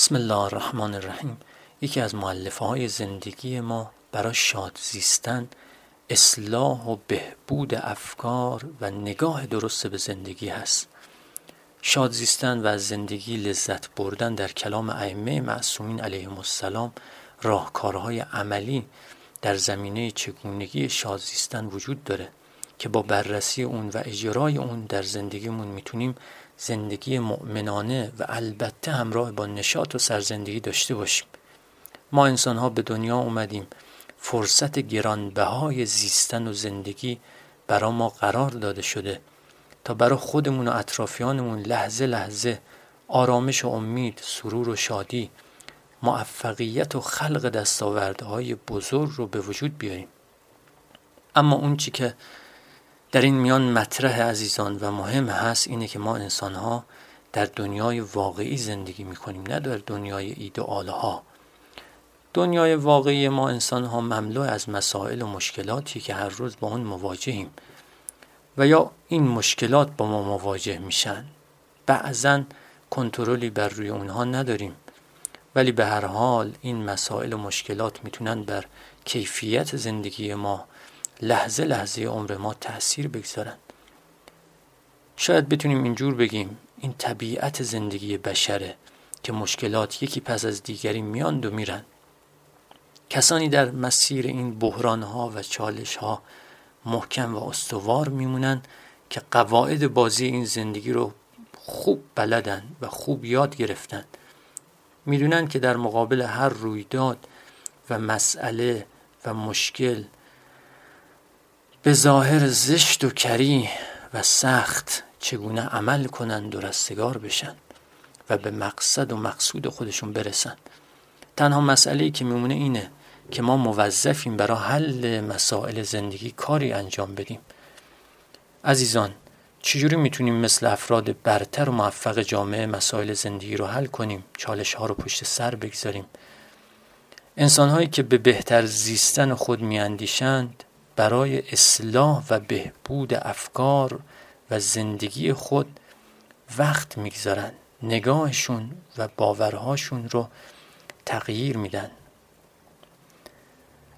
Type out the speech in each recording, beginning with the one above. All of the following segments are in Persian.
بسم الله الرحمن الرحیم. یکی از معلفه های زندگی ما برای شاد زیستن اصلاح و بهبود افکار و نگاه درست به زندگی هست. شاد زیستن و زندگی لذت بردن در کلام ائمه معصومین علیهم السلام راهکارهای عملی در زمینه چگونگی شاد زیستن وجود داره که با بررسی اون و اجرای اون در زندگیمون می‌تونیم زندگی مؤمنانه و البته همراه با نشاط و سرزندگی داشته باشیم. ما انسان ها به دنیا اومدیم. فرصت گرانبهای زیستن و زندگی برا ما قرار داده شده تا برای خودمون و اطرافیانمون لحظه لحظه آرامش و امید سرور و شادی موفقیت و خلق دستاوردهای بزرگ رو به وجود بیاریم. اما اون چی که در این میان مطرح عزیزان و مهم هست اینه که ما انسان ها در دنیای واقعی زندگی می‌کنیم نه در دنیای ایدئال ها دنیای واقعی ما انسان ها مملو از مسائل و مشکلاتی که هر روز با اون مواجهیم و یا این مشکلات با ما مواجه میشن. بعضا کنترلی بر روی اونها نداریم ولی به هر حال این مسائل و مشکلات می‌تونن بر کیفیت زندگی ما لحظه لحظه عمر ما تاثیر بگذارن شاید بتونیم اینجور بگیم این طبیعت زندگی بشره که مشکلات یکی پس از دیگری میان و میرن. کسانی در مسیر این بحران ها و چالش ها محکم و استوار میمونن که قواعد بازی این زندگی رو خوب بلدن و خوب یاد گرفتن. می‌دونن که در مقابل هر رویداد و مسئله و مشکل به ظاهر زشت و کری و سخت چگونه عمل کنند و رستگار بشن و به مقصد و مقصود خودشون برسن. تنها مسئله که میمونه اینه که ما موظفیم برای حل مسائل زندگی کاری انجام بدیم. عزیزان چجوری می‌تونیم مثل افراد برتر و موفق جامعه مسائل زندگی رو حل کنیم چالش ها رو پشت سر بگذاریم؟ انسان هایی که به بهتر زیستن خود میاندیشند برای اصلاح و بهبود افکار و زندگی خود وقت می‌گذارن. نگاهشون و باورهاشون رو تغییر میدن.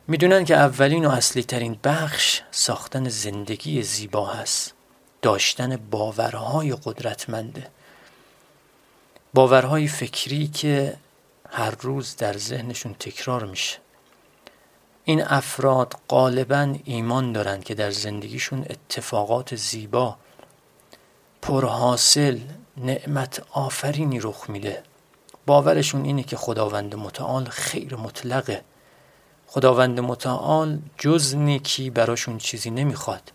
می‌دونن که اولین و اصلی ترین بخش ساختن زندگی زیبا هست. داشتن باورهای قدرتمنده. باورهای فکری که هر روز در ذهنشون تکرار میشه. این افراد غالبا ایمان دارند که در زندگیشون اتفاقات زیبا پرحاصل نعمت آفرینی رخ میده. باورشون اینه که خداوند متعال خیر مطلقه. خداوند متعال جز نیکی براشون چیزی نمی‌خواد.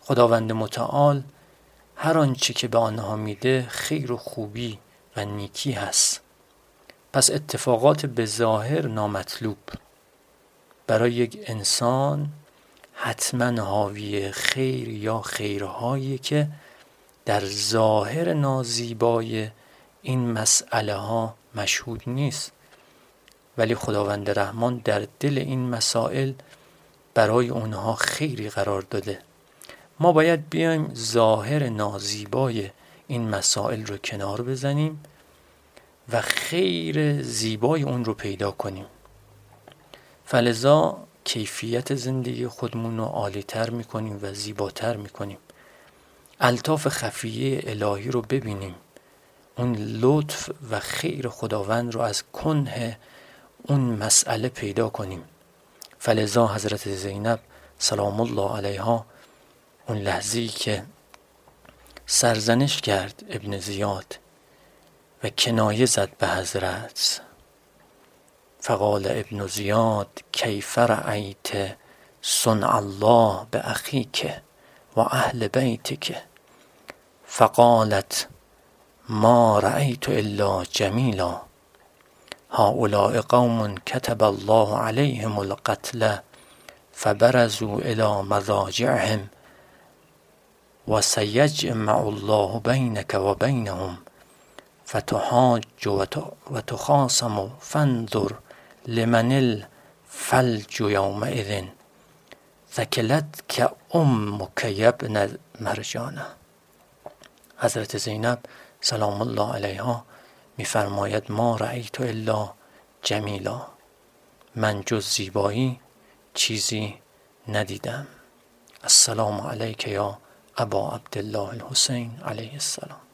خداوند متعال هر آنچه که به آنها میده خیر و خوبی و نیکی هست. پس اتفاقات به ظاهر نامطلوب. برای یک انسان حتما حاوی خیر یا خیرهایی که در ظاهر نازیبای این مسئله ها مشهود نیست. ولی خداوند رحمان در دل این مسائل برای اونها خیری قرار داده. ما باید بیایم ظاهر نازیبای این مسائل رو کنار بزنیم و خیر زیبای اون رو پیدا کنیم. فلزا کیفیت زندگی خودمون رو عالیتر می‌کنیم و زیباتر می‌کنیم. الطاف خفیه الهی رو ببینیم. اون لطف و خیر خداوند رو از کنه اون مسئله پیدا کنیم. فلزا حضرت زینب سلام الله علیها اون لحظه که سرزنش کرد ابن زیاد و کنایه زد به حضرت. فقال ابن زیاد کیف رأیت صنع الله به اخیک و اهل بیتک؟ فقالت ما رأیت الا جمیلا. هؤلاء قوم كتب الله عليهم القتل فبرزوا الى مضاجعهم وسيجمع الله بينك وبينهم فتحاج وتخاصم فانظر لمن الفلج یومئذ ذکلت که امک مرجانه. حضرت زینب سلام الله علیها میفرماید ما رأیت الا جمیلا. من جز زیبایی چیزی ندیدم. السلام علیک یا ابا عبدالله الحسین علیه السلام.